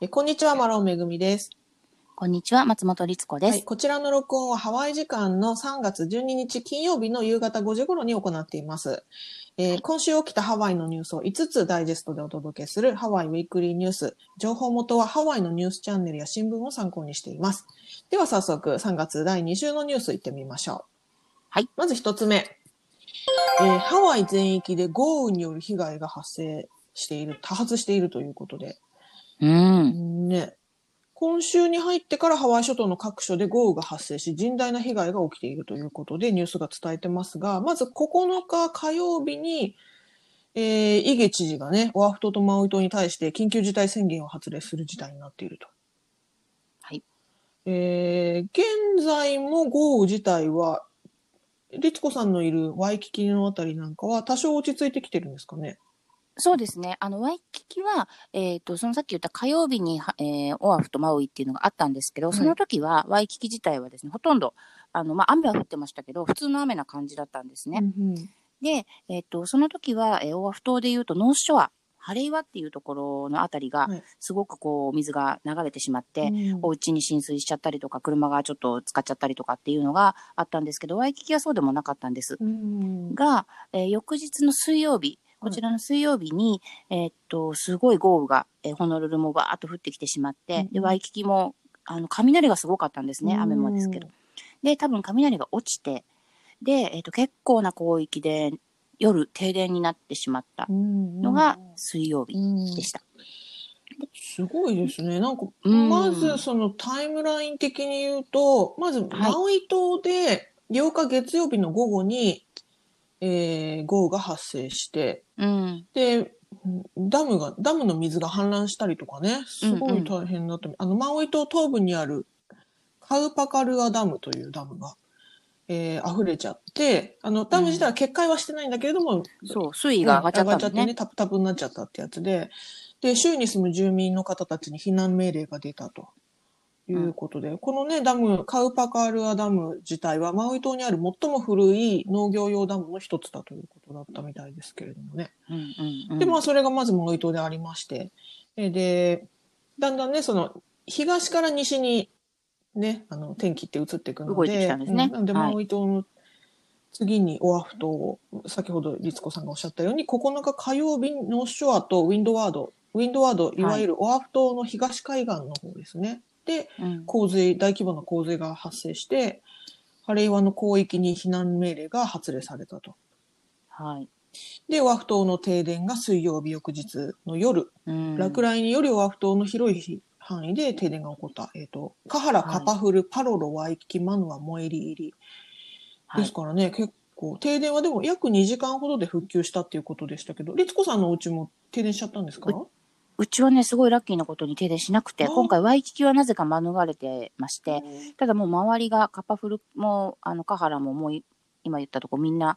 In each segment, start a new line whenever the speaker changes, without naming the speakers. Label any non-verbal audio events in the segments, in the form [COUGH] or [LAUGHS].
えこんにちは、マロンめぐみです。
こんにちは、松本律子です。
はい、こちらの録音はハワイ時間の3月12日金曜日の夕方5時頃に行っています。えー今週起きたハワイのニュースを5つダイジェストでお届けするハワイウィークリーニュース。情報元はハワイのニュースチャンネルや新聞を参考にしています。では早速3月第2週のニュースいってみましょう。
はい。
まず1つ目。えーハワイ全域で豪雨による被害が発生している、多発しているということで。
うん。
ね。今週に入ってからハワイ諸島の各所で豪雨が発生し、甚大な被害が起きているということでニュースが伝えてますが、まず9日火曜日に、えー、イゲ知事がね、オアフ島とマウイ島に対して緊急事態宣言を発令する事態になっていると。
はい。
えー、現在も豪雨自体は、律子さんのいるワイキキのあたりなんかは多少落ち着いてきてるんですかね？
そうですね。あの、ワイキキは、えっ、と、そのさっき言った火曜日に、はえーオアフとマウイっていうのがあったんですけど、
はい
その時は、ワイキキ自体はですね、ほとんど、あの、まあ、雨は降ってましたけど、普通の雨な感じだったんですね。
うんうん
で、えっ、と、その時は、えーオアフ島で言うと、ノースショア、ハレイワっていうところのあたりが
はい、
すごくこう、水が流れてしまって、
うん
お家に浸水しちゃったりとか、車がちょっと使っちゃったりとかっていうのがあったんですけど、ワイキキはそうでもなかったんです。
うん
が、えー翌日の水曜日、こちらの水曜日に、えーっと、すごい豪雨が、えーホノルルもバーっと降ってきてしまって、
うん
で、ワイキキも、あの、雷がすごかったんですね、雨もですけど。で、多分雷が落ちて、で、えーっと、結構な広域で夜停電になってしまった
うん
のが水曜日
うん。
でした。
すごいですね。なんか、
うん。
まずそのタイムライン的に言うと、まずマウイ島で8日月曜日の午後に、えー豪雨が発生して、
うん。
で、ダムが、ダムの水が氾濫したりとかね、すごい大変だった。あの、マウイ島東部にあるカウパカルアダムというダムが、えー溢れちゃって、あの、ダム自体は決壊はしてないんだけれども、
そう、水位が上がっちゃったんですね。
ね。タプタプになっちゃったってやつで、で、州に住む住民の方たちに避難命令が出たということで、このね、ダム、カウパカールアダム自体は、マウイ島にある最も古い農業用ダムの一つだということだったみたいですけれどもね。
うんうんうん。
で、まあ、それがまずマウイ島でありまして、えで、だんだんね、その、東から西に、ね、あの、天気って移っていくので、
動いてきたんですね。
うんで、
はい。
マウイ島の次にオアフ島を、先ほど律子さんがおっしゃったように、9日火曜日にノースショアとウィンドワード、ウィンドワード、いわゆるオアフ島の東海岸の方ですね。で、
うん
洪水、大規模な洪水が発生して、ハレイワの広域に避難命令が発令されたと。
はい。
で、オアフ島の停電が水曜日翌日の夜、
うん
落雷によりオアフ島の広い範囲で停電が起こった。えっ、と、カハラ、カパフル、パロロ、ワイキキ、マヌア、モエリ入り。
はい
ですからね、結構、停電はでも約2時間ほどで復旧したっていうことでしたけど、律子さんのお家も停電しちゃったんですか？
うちはね、すごいラッキーなことに停電しなくて、
あ
今回ワイキキはなぜか免れてまして、ただもう周りがカパフルも、あの、カハラももうい今言ったとこみんな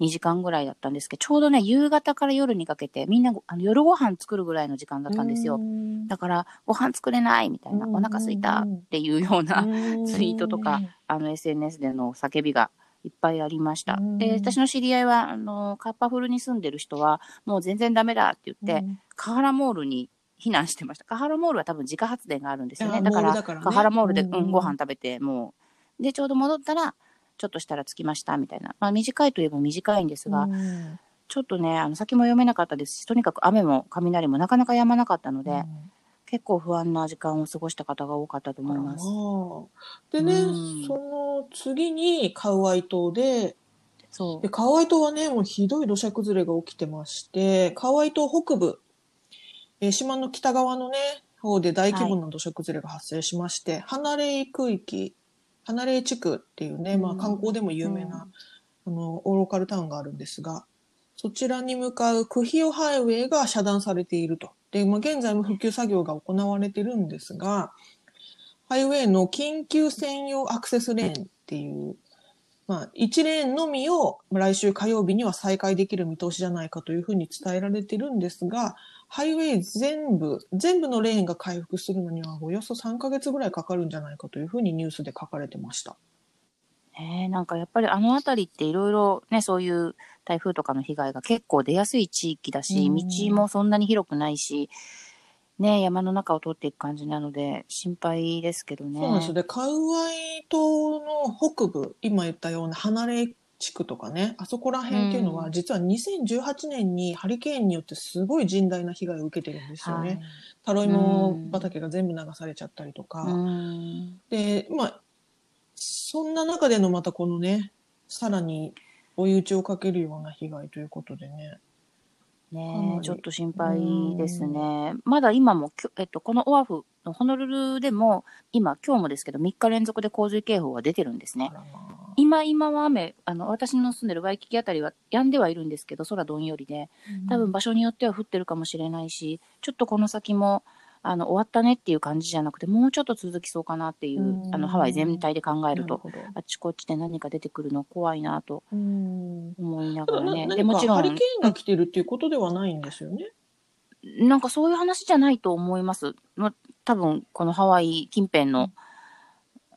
2時間ぐらいだったんですけど、ちょうどね、夕方から夜にかけてみんなあの夜ご飯作るぐらいの時間だったんですよ。だから、ご飯作れないみたいな、
うん。
お腹すいたっていうような、
ツ
ツイートとか、あの SNS での叫びがいっぱいありました
うん。
で、私の知り合いは、あの、カッパフルに住んでる人は、もう全然ダメだって言って、カハラモールに避難してました。カハラモールは多分自家発電があるんですよね。
あ
だから、カハラモールで、
うん
うん、ご飯食べて、もう、で、ちょうど戻ったら、ちょっとしたら着きました、みたいな。まあ、短いといえば短いんですが、
うん
ちょっとね、あの、先も読めなかったですし、とにかく雨も雷もなかなか止まなかったので、結構不安な時間を過ごした方が多かったと思います。
でね、
うん
その次にカウアイ島で、
そう
で、。カウアイ島はね、もうひどい土砂崩れが起きてまして、カウアイ島北部、えー島の北側のね、方で大規模な土砂崩れが発生しまして、離れ区域、離れ地区っていうね、まあ
うん
観光でも有名な、あの、ローカルタウンがあるんですが、そちらに向かうクヒオハイウェイが遮断されていると。で、まあ現在も復旧作業が行われてるんですが、ハイウェイの緊急専用アクセスレーンっていう、まあ、1レーンのみを来週火曜日には再開できる見通しじゃないかというふうに伝えられてるんですが、ハイウェイ全部、全部のレーンが回復するのにはおよそ3ヶ月ぐらいかかるんじゃないかというふうにニュースで書かれてました。
ねえなんかやっぱりあの辺りっていろいろね、そういう台風とかの被害が結構出やすい地域だし、
うん
道もそんなに広くないし、ね、山の中を通っていく感じなので、心配ですけどね。
そうなんですよ。で、カウアイ島の北部、今言ったような離れ地区とかね、あそこら辺っていうのは、
うん
実は2018年にハリケーンによってすごい甚大な被害を受けてるんですよね。タロイモ畑が全部流されちゃったりとか。
はい。うん。
で、まあ、そんな中でのまたこのね、さらに追い打ちをかけるような被害ということでね。
ねちょっと心配ですね。まだ今もえっと、このオアフのホノルルでも、今、今日もですけど、3日連続で洪水警報が出てるんですね。今、今は雨、あの、私の住んでるワイキキあたりは止んではいるんですけど、空どんよりで、多分場所によっては降ってるかもしれないし、ちょっとこの先も、あの、終わったねっていう感じじゃなくて、もうちょっと続きそうかなっていう、
うん
あの、ハワイ全体で考えると。あっちこっちで何か出てくるの怖いなと
うん。
思いながらね。で、もちろん
かハリケ、ーンが来てるっていうことではないんですよね。
なんかそういう話じゃないと思います。まあ、多分、このハワイ近辺の、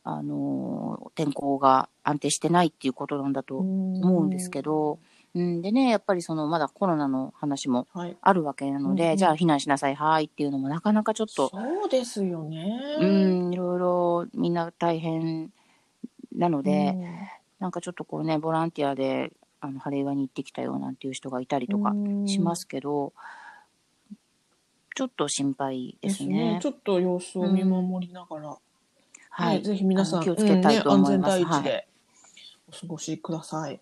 あのー天候が安定してないっていうことなんだと思
思
うんですけど、うん、でね、やっぱりその、まだコロナの話も
はい。
あるわけなので、
うんうん
じゃあ避難しなさい、はーいっていうのもなかなかちょっと、
そうですよね。
うん、いろいろみんな大変なので、
うん
なんかちょっとこうね、ボランティアで、あの、晴れ岩に行ってきたよなんていう人がいたりとかしますけど、ちょっと心配で
ですす
ね
ね。。ちょっと様子を見守りながら、
はい。
ねぜひ皆さん、
気をつけたいと思います。
うんね安全第一
はい。
でお過ごしください。
はい。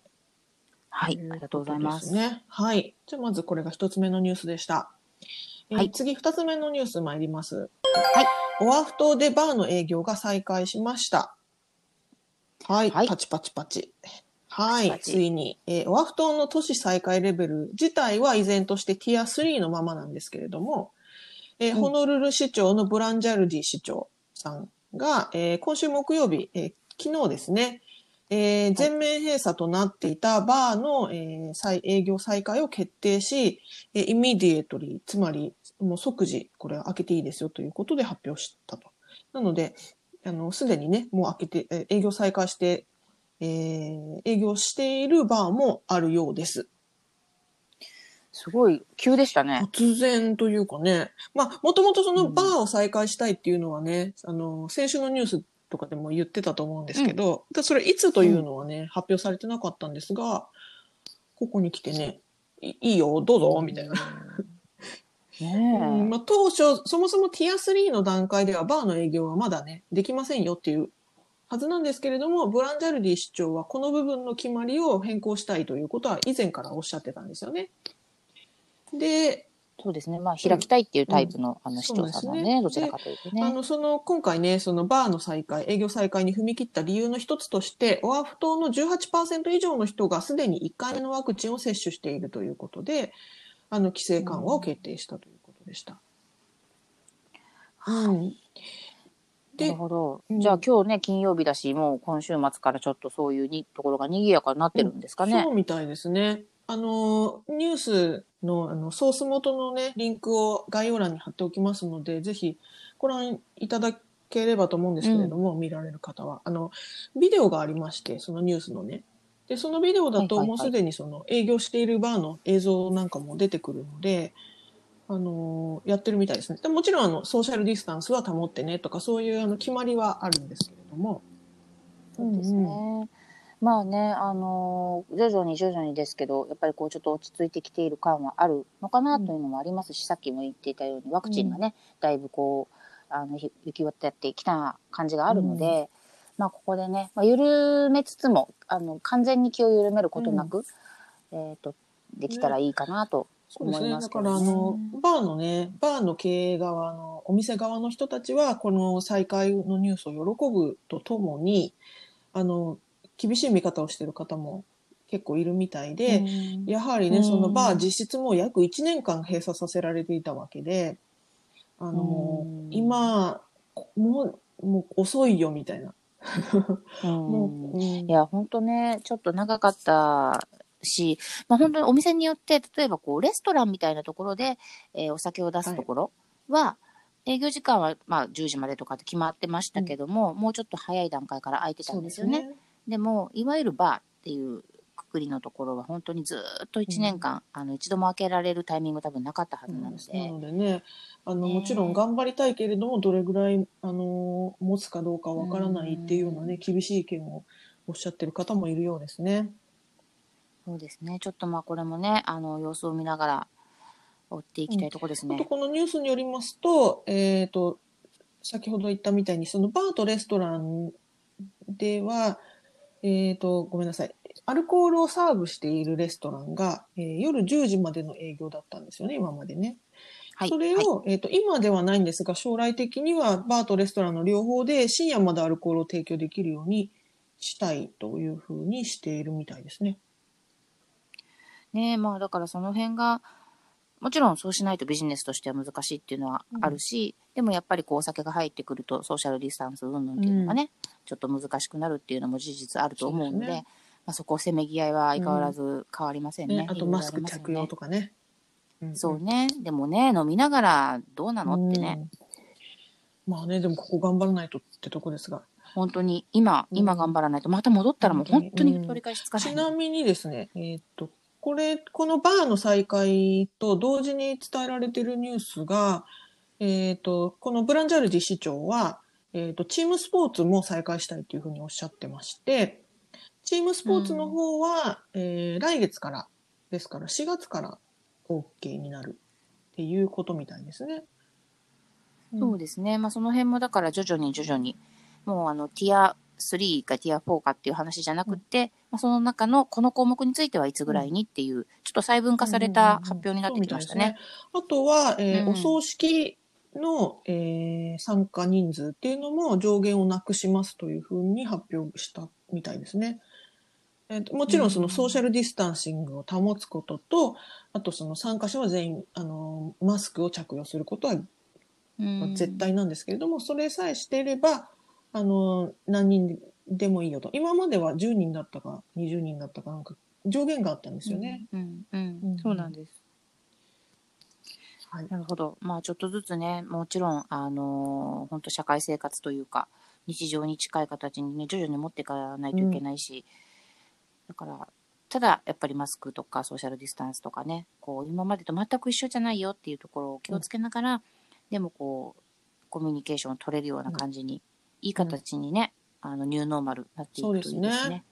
ありがとうございます。
ね。はい。じゃあまずこれが一つ目のニュースでした。えー
はい
次二つ目のニュース参ります。
はい。
オアフ島でバーの営業が再開しました。はい。
はい
パチパチパチ。はい。ついに、えーオアフ島の都市再開レベル自体は依然としてティア3のままなんですけれども、えー
うん
ホノルル市長のブランジャルディ市長さんが、えー今週木曜日、えー昨日ですね、えー全面閉鎖となっていたバーの、えー再営業再開を決定し、えーイミディエトリー、つまりもう即時これは開けていいですよということで発表したと。なので、あの、すでにね、もう開けて、えー営業再開して、えー営業しているバーもあるようです。
すごい、急でしたね。
突然というかね、まあ、もともとそのバーを再開したいっていうのはね、あの、先週のニュースとかでも言ってたと思うんですけど、でそれいつというのはね、発表されてなかったんですが、ここに来てね、いいいよ、どうぞ、みたいな。
ね
まあ、当初、そもそもティア3の段階ではバーの営業はまだね、できませんよっていうはずなんですけれども、ブランジャルディ市長はこの部分の決まりを変更したいということは以前からおっしゃってたんですよね。で、
そうですね。まあ、開きたいっていうタイプの、あの、市長さんなんでね、どちらかというと
あ
ね。
の、その、今回ね、そのバーの再開、営業再開に踏み切った理由の一つとして、オアフ島の18%以上の人がすでに1回目のワクチンを接種しているということで、あの、規制緩和を決定したということでした。うん。
な
で
るほど。
うん
じゃあ今日ね、金曜日だし、もう今週末からちょっとそういうにところが賑やかになってるんですかね。
そうみたいですね。あの、ニュースのあのソース元のね、リンクを概要欄に貼っておきますので、ぜひご覧いただければと思うんですけれども、見られる方は。あの、ビデオがありまして、そのニュースのね。で、そのビデオだともうすでにその営業しているバーの映像なんかも出てくるので、あのやってるみたいですね。でもちろんあの、ソーシャルディスタンスは保ってねとか、そういうあの決まりはあるんですけれども。
そうですね。まあね、あのー徐々に徐々にですけど、やっぱりこうちょっと落ち着いてきている感はあるのかなというのもありますし、さっきも言っていたようにワクチンがね、だいぶこう、あの、ひ行き渡ってきた感じがあるので、まあここでね、まあ、緩めつつも、あの、完全に気を緩めることなく、えっ、と、できたらいいかなと
そうですね。
思いま
だから、
すけどね。
あの、バーのね、バーの経営側の、お店側の人たちは、この再開のニュースを喜ぶとともに、あの、厳しい見方をしている方も結構いるみたいで、
うん。
やはりね、
うん。
そのバー実質もう約1年間閉鎖させられていたわけで、あの、
うん。
今、もう、もう遅いよみたいな。
うん。[LAUGHS]
もう、う。ん
いや、本当ね、ちょっと長かったし、まあ本当にお店によって、例えばこう、レストランみたいなところで、えーお酒を出すところは、営業時間はまあ10時までとかって決まってましたけども、もうちょっと早い段階から空いてたんですよね。でも、いわゆるバーっていうくくくりのところは本当にずーっと1年間、あの一度も開けられるタイミング多分なかったはずなので、
なのでね、あの、
ね
もちろん頑張りたいけれども、どれぐらい、あの、持つかどうかわからないっていうようなね、厳しい意見をおっしゃってる方もいるようですね。
そうですね。ちょっとまあこれもね、あの様子を見ながら追っていきたいところですね。
このニュースによりますと、えっ、と、先ほど言ったみたいに、そのバーとレストランでは、えっ、と、ごめんなさい。アルコールをサーブしているレストランが、えー夜10時までの営業だったんですよね、今までね。
はい。
それを、えっ、と、今ではないんですが、将来的にはバーとレストランの両方で深夜までアルコールを提供できるようにしたいというふうにしているみたいですね。
ねえまあだからその辺が、もちろんそうしないとビジネスとしては難しいっていうのはあるし、でもやっぱりこうお酒が入ってくるとソーシャルディスタンス云々っていうのがね、ちょっと難しくなるっていうのも事実あると思うので、
ね
まあ、そこせめぎ合いは相変わらず変わりませんね。
ね、あとマスク着用と
か。
かね。ん
そうね。でもね、飲みながらどうなのってね、
うん。まあね、でもここ頑張らないとってとこですが。
本当に今、
うん
今頑張らないと、また戻ったらもう本当に取り返しつかない。
ちなみにですね、えーっと、これ、このバーの再開と同時に伝えられているニュースが、えーっと、このブランジャルジ市長は、えーっと、チームスポーツも再開したいというふうにおっしゃってまして、チームスポーツの方は、えー来月から、ですから4月から OK になるっていうことみたいですね。
そうですね。まあその辺もだから徐々に徐々に、もうあの、ティア3かティア4かっていう話じゃなくて、まあその中のこの項目についてはいつぐらいにっていう、ちょっと細分化された発表になってきましたね。
あとは、えー
うん。
お葬式の、えー参加人数っていうのも上限をなくしますというふうに発表したみたいですね。えーともちろんその
うん
ソーシャルディスタンシングを保つことと、あとその参加者は全員、あの、マスクを着用することは
うん。
絶対なんですけれども、それさえしていれば、あの、何人でもいいよと。今までは10人だったか20人だったかなんか上限があったんですよね。
うん、うん、
うん
そうなんです。
はい。
なるほど。まあちょっとずつね、もちろん、あのー本当社会生活というか、日常に近い形にね、徐々に持っていかないといけないし、だから、ただ、やっぱりマスクとかソーシャルディスタンスとかね、こう、今までと全く一緒じゃないよっていうところを気をつけながら、でもこう、コミュニケーションを取れるような感じに、いい形にね、あの、ニューノーマルになっていくといいです
そうです
ね
ね。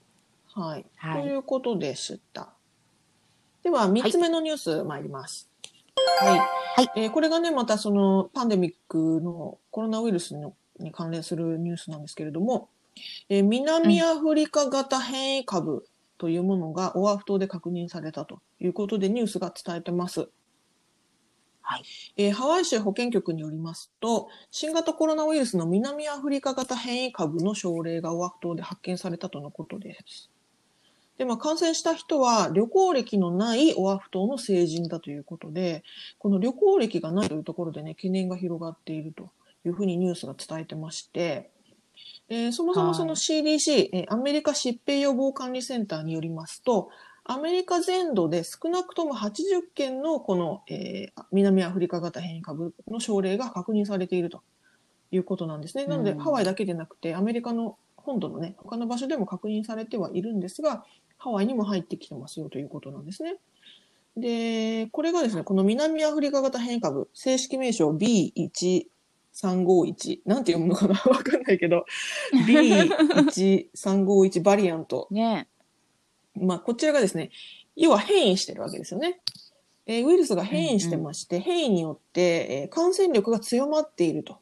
はい。
はい
ということでした。では、3つ目のニュース参ります。はい。
はい
えーこれがね、またそのパンデミックのコロナウイルスのに関連するニュースなんですけれども、えー南アフリカ型変異株というものがオアフ島で確認されたということでニュースが伝えてます。
はい。
えーハワイ州保健局によりますと、新型コロナウイルスの南アフリカ型変異株の症例がオアフ島で発見されたとのことです。で、まあ、感染した人は旅行歴のないオアフ島の成人だということで、この旅行歴がないというところでね、懸念が広がっているというふうにニュースが伝えてまして、えーそもそもその
はい
CDC、えーアメリカ疾病予防管理センターによりますと、アメリカ全土で少なくとも80件のこの、えー南アフリカ型変異株の症例が確認されているということなんですね。なので、
うん
ハワイだけでなくて、アメリカの本土のね、他の場所でも確認されてはいるんですが、ハワイにも入ってきてますよということなんですね。で、これがですね、この南アフリカ型変異株、正式名称 B1351、なんて読むのかな？[LAUGHS] わかんないけど、B1351 バリアント
ね
まあ、こちらがですね、要は変異してるわけですよね。えーウイルスが変異してまして、変異によって、えー感染力が強まっていると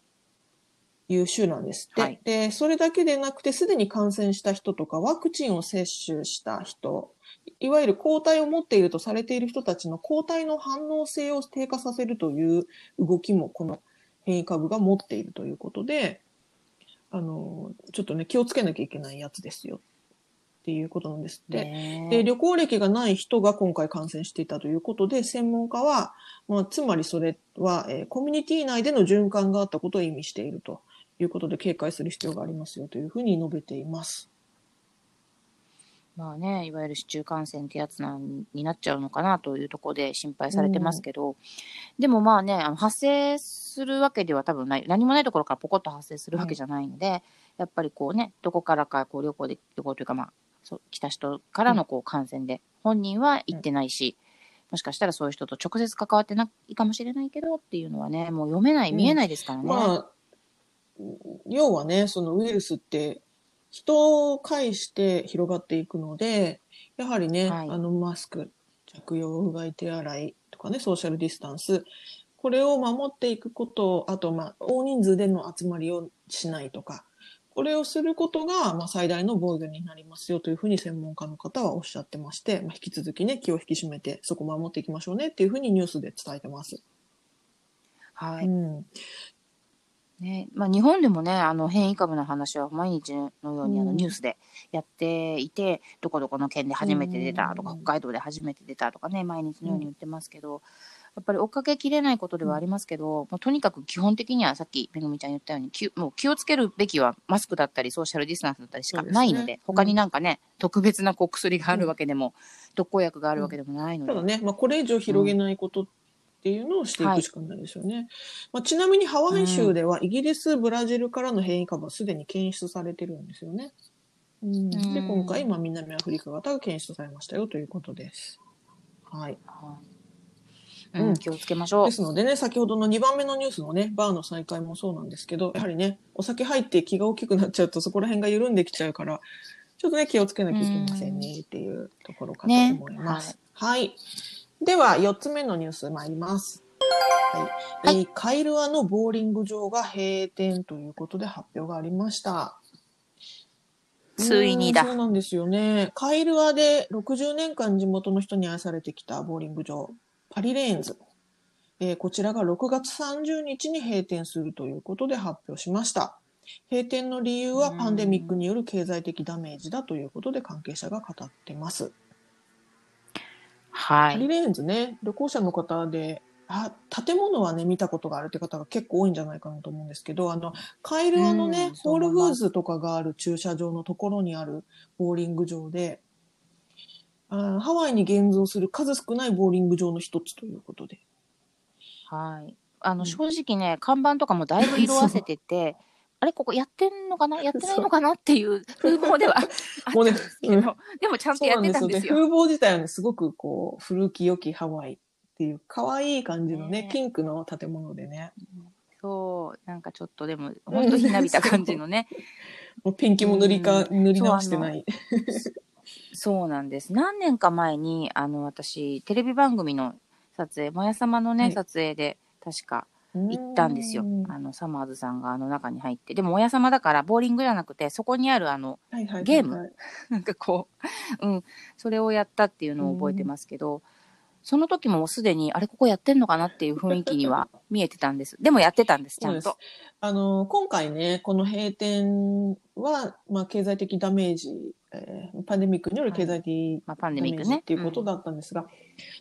いう種なんですって。
はい
で、それだけでなくて、すでに感染した人とか、ワクチンを接種した人、いわゆる抗体を持っているとされている人たちの抗体の反応性を低下させるという動きも、この変異株が持っているということで、あの、ちょっとね、気をつけなきゃいけないやつですよっていうことなんですって。
ね
で、旅行歴がない人が今回感染していたということで、専門家は、まあ、つまりそれは、えーコミュニティ内での循環があったことを意味しているということで、警戒する必要がありますよというふうに述べています。
まあね、いわゆる市中感染ってやつなんになっちゃうのかなというところで心配されてますけど、でもまあね、あの発生するわけでは多分ない、何もないところからポコッと発生するわけじゃないので、やっぱりこうね、どこからかこう旅行で、旅行というかまあ、そう来た人からのこう感染で、本人は行ってないし、もしかしたらそういう人と直接関わってないかもしれないけどっていうのはね、もう読めない、
うん
見えないですからね。
まあ、要はね、そのウイルスって人を介して広がっていくので、やはりね、
はい
あのマスク着用、うがい手洗いとかね、ソーシャルディスタンス、これを守っていくこと、あと、まあ、大人数での集まりをしないとか、これをすることが、まあ、最大の防御になりますよというふうに専門家の方はおっしゃってまして、まあ、引き続きね、気を引き締めて、そこを守っていきましょうねっていうふうにニュースで伝えてます。
はい。
うん。
ね、まあ日本でもね、あの変異株の話は毎日のようにあの
うん
ニュースでやっていて、どこどこの県で初めて出たとか、
うん
北海道で初めて出たとかね、毎日のように言ってますけど、やっぱり追っかけきれないことではありますけど、もうとにかく基本的にはさっきめぐみちゃん言ったように、きもう気をつけるべきはマスクだったりソーシャルディスタンスだったりしかないので、
うん
他になんかね、特別なこう薬があるわけでも、特効薬があるわけでもないので。
ただね、まあ、これ以上広げないことっていうのをしていくしかないですよね。まあ、ちなみにハワイ州ではイギリス、ブラジルからの変異株はすでに検出されてるんですよね。うん、で、
うん
今回、まあ、南アフリカ型が検出されましたよということです。はい。
はい
うん
うん、気をつけましょう
で。すのでね、先ほどの2番目のニュースのね、バーの再開もそうなんですけど、やはりね、お酒入って気が大きくなっちゃうとそこら辺が緩んできちゃうから、ちょっとね、気をつけなきゃいけませんねっていうところかと思います。はい。では、4つ目のニュース参ります。はい。
はい
えーカイルアのボーリング場が閉店ということで発表がありました。
ついにだ
うんそうなんですよね。カイルアで60年間地元の人に愛されてきたボーリング場、パリレーンズ。えーこちらが6月30日に閉店するということで発表しました。閉店の理由は
うん
パンデミックによる経済的ダメージだということで関係者が語ってます。
はい。
パリレーンズね、旅行者の方で、あ、建物はね、見たことがあるって方が結構多いんじゃないかなと思うんですけど、あの、カイルアのね、
うん
ホールフーズとかがある駐車場のところにあるボーリング場で、あハワイに現存する数少ないボーリング場の一つということで。
はい。あの、
うん
正直ね、看板とかもだいぶ色あせてて、[LAUGHS] あれ、ここやってんのかな？[LAUGHS] やってないのかな？っていう風貌ではあったん
もうね
ですけど、
うん
でもちゃんとやっ
なんですよね。
てたんですよ。
風貌自体はね、すごくこう、古き良きハワイっていう可愛い感じのね、
ね
ピンクの建物でね、
そう、なんかちょっとでも、ほんとひなびた感じのね。[LAUGHS]
もうペンキも塗りか、
うん
塗り直してない。
そうなんです。何年か前に、あの、私、テレビ番組の撮影、もやさまのね、
はい
撮影で、確か行ったんですよ
う。
あの、サマーズさんがあの中に入って。でも、もやさまだから、ボーリングじゃなくて、そこにあるあの、ゲーム [LAUGHS] なんかこう、うん、それをやったっていうのを覚えてますけど、その時ももうすでに、あれ、ここやってんのかなっていう雰囲気には見えてたんです。でもやってたんです、ちゃんと。
あの、今回ね、この閉店は、まあ、経済的ダメージ、えーパンデミックによる経済的ダメ。ージっていうことだったんですが、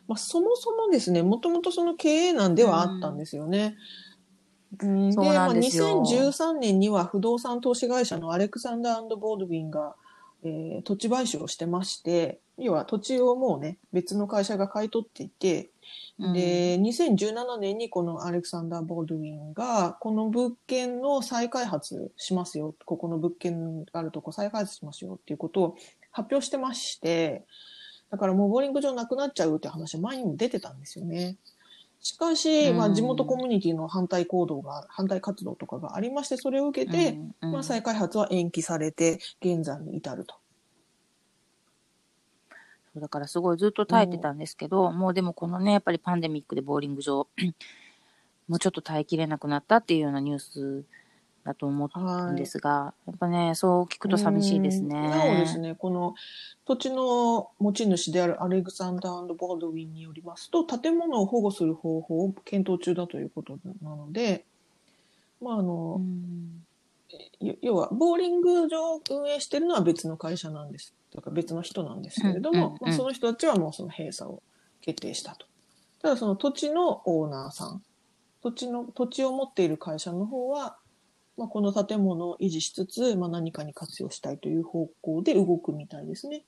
まあ、そもそもですね、もともとその経営難ではあったんですよね。うん
で
まあ、2013年には不動産投資会社のアレクサンダーボードウィンが、えー土地買収をしてまして、要は土地をもうね、別の会社が買い取っていて、
うん
で、2017年にこのアレクサンダー・ボードウィンが、この物件の再開発しますよ、ここの物件があるとこ再開発しますよっていうことを発表してまして、だからもうボーリング場なくなっちゃうって話前にも出てたんですよね。しかし、
うん
まあ地元コミュニティの反対行動が、反対活動とかがありまして、それを受けて、まあ再開発は延期されて、現在に至ると。
だからすごいずっと耐えてたんですけど、もうでもこのね、やっぱりパンデミックでボーリング場、[CLEARS THROAT] もうちょっと耐えきれなくなったっていうようなニュースだと思うんですが、やっぱね、そう聞くと寂しいですね。
うん。なおですね、この土地の持ち主であるアレクサンダーボードウィンによりますと、建物を保護する方法を検討中だということなので、まああ
う
の、要は、ボーリング場を運営してるのは別の会社なんです。とか別の人なんですけれども、
うんうんうん
まあ、その人たちはもうその閉鎖を決定したと。ただその土地のオーナーさん、土地の、土地を持っている会社の方は、まあ、この建物を維持しつつ、まあ、何かに活用したいという方向で動くみたいですね。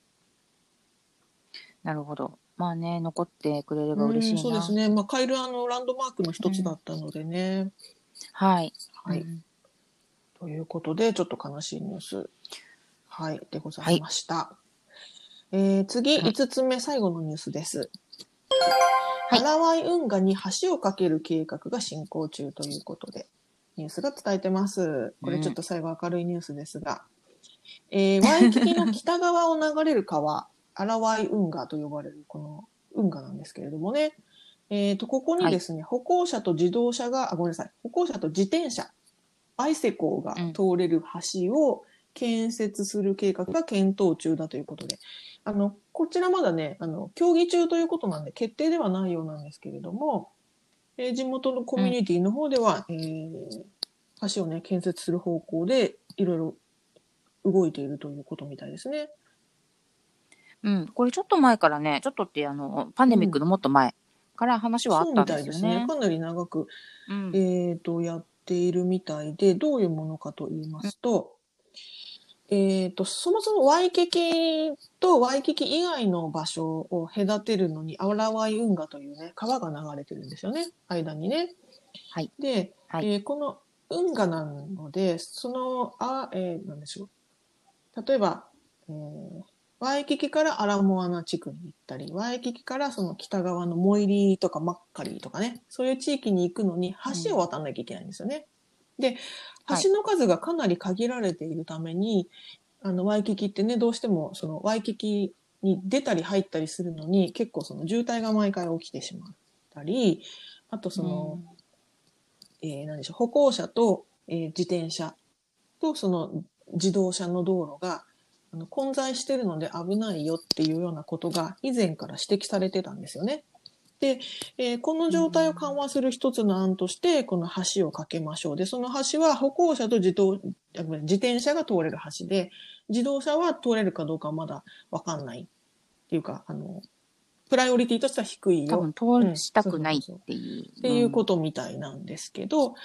なるほど。まあね、残ってくれれば嬉しいな。
うんそうですね。まあ、カイルアのランドマークの一つだったのでね。
はい。
はい。
うん
ということで、ちょっと悲しいニュース、はい、でございました。えー次、
うん
5つ目、最後のニュースです。
はい。
ハラワイ運河に橋を架ける計画が進行中ということで、ニュースが伝えてます。これちょっと最後明るいニュースですが、えー [LAUGHS] ワイキキの北側を流れる川、アラワイ運河と呼ばれるこの運河なんですけれどもね、えーと、ここにですね、歩行者と自動車が、あ、ごめんなさい、歩行者と自転車、バイセコーが通れる橋を建設する計画が検討中だということで、あの、こちらまだね、あの、協議中ということなんで、決定ではないようなんですけれども、えー地元のコミュニティの方では、えー橋をね、建設する方向で、いろいろ動いているということみたいですね。
うん。これちょっと前からね、ちょっとってあの、パンデミックのもっと前から話はあったんですよね。
かなり長く、
うん。
えっ、と、やっているみたいで、どういうものかと言いますと、えっ、と、そもそもワイキキとワイキキ以外の場所を隔てるのに、アラワイ運河というね、川が流れてるんですよね、間にね。
はい。
で、
はい
えーこの運河なので、その、あ、えーなんでしょう。例えば、えーワイキキからアラモアナ地区に行ったり、ワイキキからその北側のモイリーとかマッカリーとかね、そういう地域に行くのに橋を渡らなきゃいけないんですよね。で、
はい
橋の数がかなり限られているために、あの、ワイキキってね、どうしてもそのワイキキに出たり入ったりするのに結構その渋滞が毎回起きてしまったり、あとその、えー、何でしょう、歩行者と、えー自転車とその自動車の道路があの混在しているので危ないよっていうようなことが以前から指摘されてたんですよね。で、えーこの状態を緩和する一つの案として、この橋を架けましょう。で、その橋は歩行者と自動自転車が通れる橋で、自動車は通れるかどうかはまだわかんないっていうか、あの、プライオリティとしては低いよ。
多分通したくないっていう。
っていうことみたいなんですけど、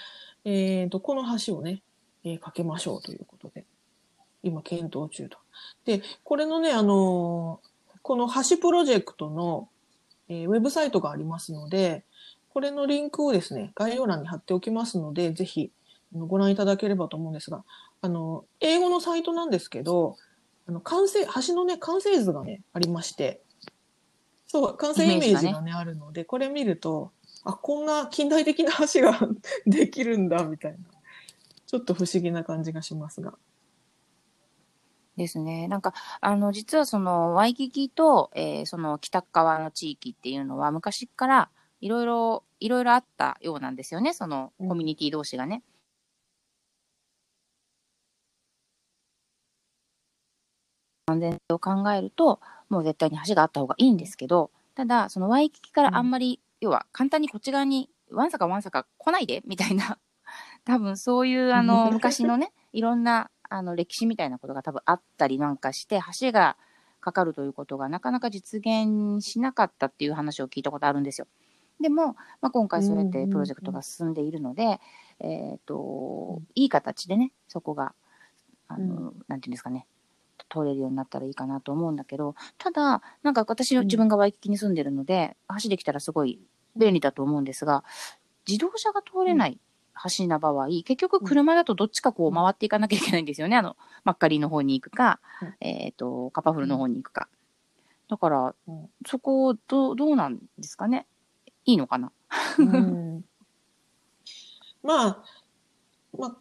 えっ、と、この橋をね、えー架けましょうということで、今検討中と。で、これのね、あのーこの橋プロジェクトの、えーウェブサイトがありますので、これのリンクをですね、概要欄に貼っておきますので、ぜひご覧いただければと思うんですが、あの、英語のサイトなんですけど、あの、完成、橋のね、完成図がね、ありまして、そう、完成イメージがね、あるので、これ見ると、あ、こんな近代的な橋が [LAUGHS] できるんだ、みたいな。ちょっと不思議な感じがしますが。
ですね。なんか、あの、実はその、ワイキキと、えーその北側の地域っていうのは、昔からいろいろ、いろいろあったようなんですよね。その、
うん
コミュニティ同士がね。安全性を考えると、もう絶対に橋があった方がいいんですけど、ただ、そのワイキキからあんまり、要は簡単にこっち側に、わんさかわんさか来ないで、みたいな、多分そういう、あの、[LAUGHS] 昔のね、いろんな、あの、歴史みたいなことが多分あったりなんかして、橋がかかるということがなかなか実現しなかったっていう話を聞いたことあるんですよ。でも、まあ、今回そうやってプロジェクトが進んでいるので、えっ、と、いい形でね、そこが、あの、なんていうんですかね、通れるようになったらいいかなと思うんだけど、ただ、なんか私、
うん。
自分がワイキキに住んでるので、橋できたらすごい便利だと思うんですが、自動車が通れない橋な場合、結局車だとどっちかこう回っていかなきゃいけないんですよね。あの、マッカリーの方に行くか、
うん。
えっ、と、カパフルの方に行くか。だから、
うん。
そこ、どう、どうなんですかね。いいのかな。
うん。[LAUGHS] まあ、まあ、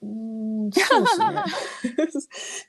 うん、そうですね。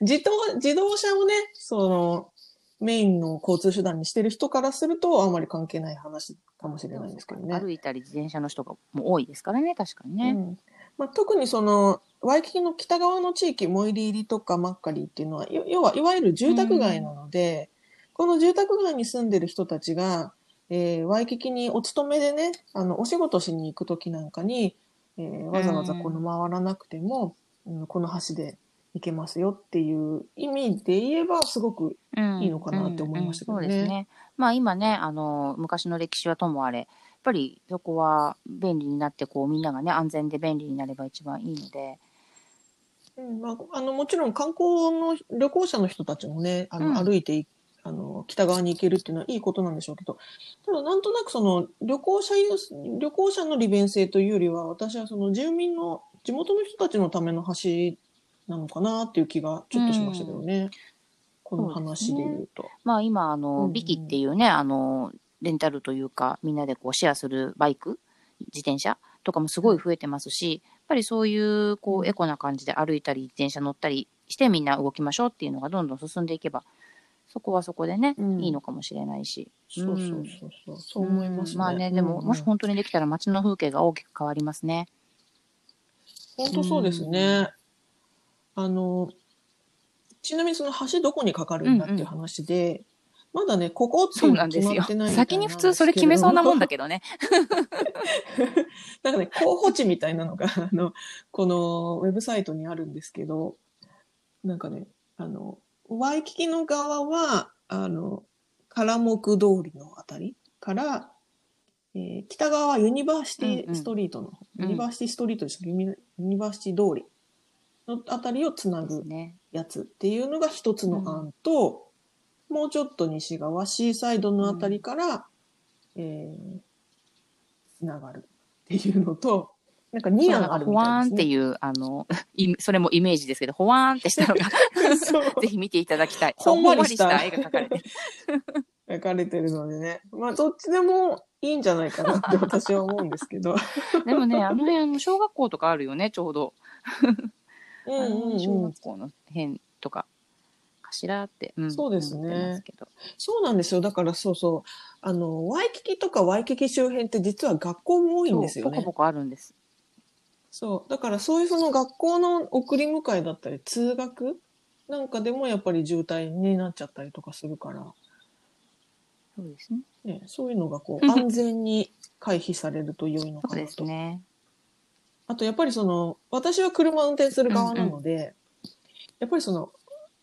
[LAUGHS] 自動、自動車をね、その、メインの交通手段にしてる人からすると、あまり関係ない話かもしれないんですけどね。
歩いたり自転車の人がもう多いですからね、確かにね。
うんまあ、特にその、ワイキキの北側の地域、モイリ入りとかマッカリーっていうのは、よ要は、いわゆる住宅街なので、この住宅街に住んでる人たちが、えーワイキキにお勤めでね、あの、お仕事しに行くときなんかに、えーわざわざこの回らなくても、うんこの橋で行けますよっていう意味で言えば、すごく
うん。
いいのかなって思いましたけどね。
うん。うん。そうですね。まあ今ね、あの、昔の歴史はともあれ、やっぱりそこは便利になって、こうみんながね、安全で便利になれば一番いいので、
うん。まあ、あのもちろん観光の旅行者の人たちもねあの、
うん。
歩いていあの北側に行けるっていうのはいいことなんでしょうけどただなんとなくその旅行者旅行者の利便性というよりは私はその住民の地元の人たちのための橋なのかなっていう気がちょっとしましたけどね。この話で言うと。
まあ今、あ
うん
の、
うん
ビキっていうね、あの、レンタルというか、みんなでこうシェアするバイク、自転車とかもすごい増えてますし、やっぱりそういう、こ
うん
う、エコな感じで歩いたり、自転車乗ったりしてみんな動きましょうっていうのがどんどん進んでいけば、そこはそこでね、
うん
いいのかもしれないし。
そうそうそうそう。そう思いますね。
まあね、でも、
うんうん
もし本当にできたら街の風景が大きく変わりますね。
本当そうですね。あの、ちなみにその橋どこにかかるんだっていう話で、まだね、ここってい
そうなんですよ。
まってないみたい
先に普通それ決めそうなもんだけどね。[LAUGHS]
なんかね、候補地みたいなのが、[LAUGHS] あの、このウェブサイトにあるんですけど、なんかね、あの、ワイキキの側は、あの、カラモク通りのあたり？から、えー北側はユニバーシティストリートの、
うんうん
ユニバーシティストリートですユニユニバーシティ通りのあたりをつなぐ
ですね。
やつっていうのが一つの案と、もうちょっと西側、シーサイドのあたりから、えー、つながるっていうのと、なんか2
そうなんか
案ある
ほわーんって
みたいですね。
いう、あの、[LAUGHS] いそれもイメージですけど、ほわーんってしたのが [LAUGHS] [LAUGHS] ぜひ見ていただきたい。
ほんわりした
絵が描かれてる。
書かれてるのでね。まあ、どっちでもいいんじゃないかなって私は思うんですけど。
でもね、あの辺、小学校とかあるよね、ちょうど。
うん
小
うんうん
学。校の辺とか、かしらって、うん
そうですねそうなんですよ。だからそうそう。あの、ワイキキとかワイキキ周辺って実は学校も多いんですよね。
そうポコポコあるんです。
そう。だからそういうその学校の送り迎えだったり、通学なんかでもやっぱり渋滞になっちゃったりとかするから、
そうですね。
ね、そういうのがこう [LAUGHS] 安全に回避されると良いの
そうで
かなと。
すね。
あとやっぱりその、私は車を運転する側なので、やっぱりその、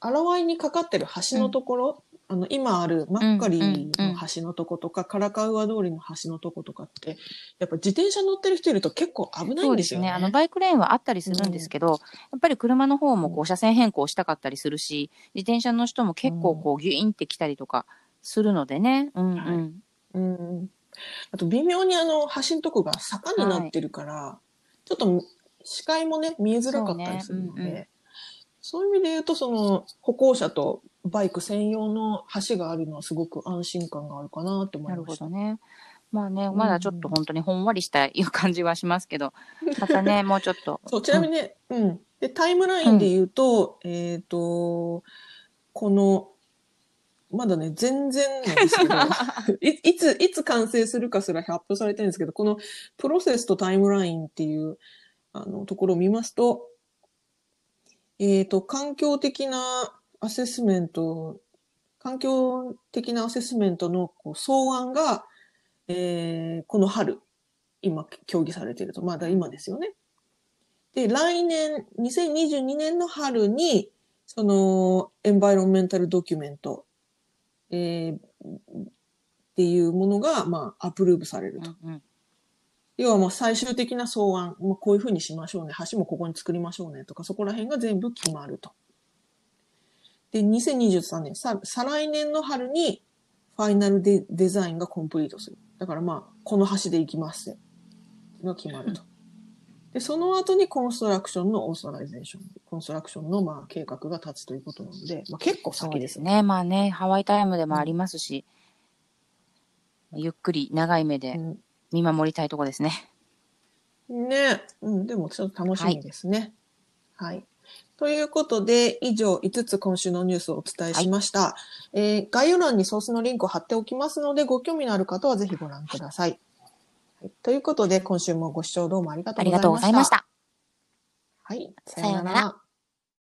荒ワイにかかってる橋のところ、あの、今あるマッカリーの橋のとことか、カラカウア通りの橋のとことかって、やっぱ自転車乗ってる人いると結構危ない
そ
んでよね。
うですすね。あの、バイクレーンはあったりするんですけど、やっぱり車の方もこう、車線変更したかったりするし、自転車の人も結構こう、ギュインって来たりとかするのでね。うんうん。
はいうん。あと微妙にあの橋のとこが坂になってるから、ちょっと視界もね、見えづらかったりするので、そう,、
ねうんうん
いう意味で言うと、その歩行者とバイク専用の橋があるのはすごく安心感があるかなって思いました。
ほどね。まあね、
ん
まだちょっと本当にほんわりしたいう感じはしますけど、またね、[LAUGHS] もうちょっと。
そう、ちなみにね、うん。で、タイムラインで言うと、えっ、と、この、まだね、全然なんですけど、[LAUGHS] いいつ、いつ完成するかすら発表されてるんですけど、このプロセスとタイムラインっていう、あの、ところを見ますと、えっ、と、環境的なアセスメント、環境的なアセスメントのこう草案が、えーこの春、今、協議されていると。まだ今ですよね。で、来年、2022年の春に、その、エンバイロンメンタルドキュメント、えーっていうものが、まあ、アプローブされると。
うんうん
要はもう最終的な草案、もうこういうふうにしましょうね。橋もここに作りましょうね。とか、そこら辺が全部決まると。で、2023年、さ再来年の春に、ファイナルデデザインがコンプリートする。だからまあ、この橋で行きますが決まると。[LAUGHS] で、その後にコンストラクションのオーソライゼーション、コンストラクションのまあ計画が立つということなので、まあ結構先
ですね。まあね、ハワイタイムでもありますし、ゆっくり長い目で
うん
見守りたいとこですね。
ね。うん、でもちょっと楽しみですね。はい。ということで、以上5つ今週のニュースをお伝えしました。えー概要欄にソースのリンクを貼っておきますので、ご興味のある方はぜひご覧ください。はい、ということで、今週もご視聴どうもありがとうございました。
ありがとうございました。
はい。
さようなら。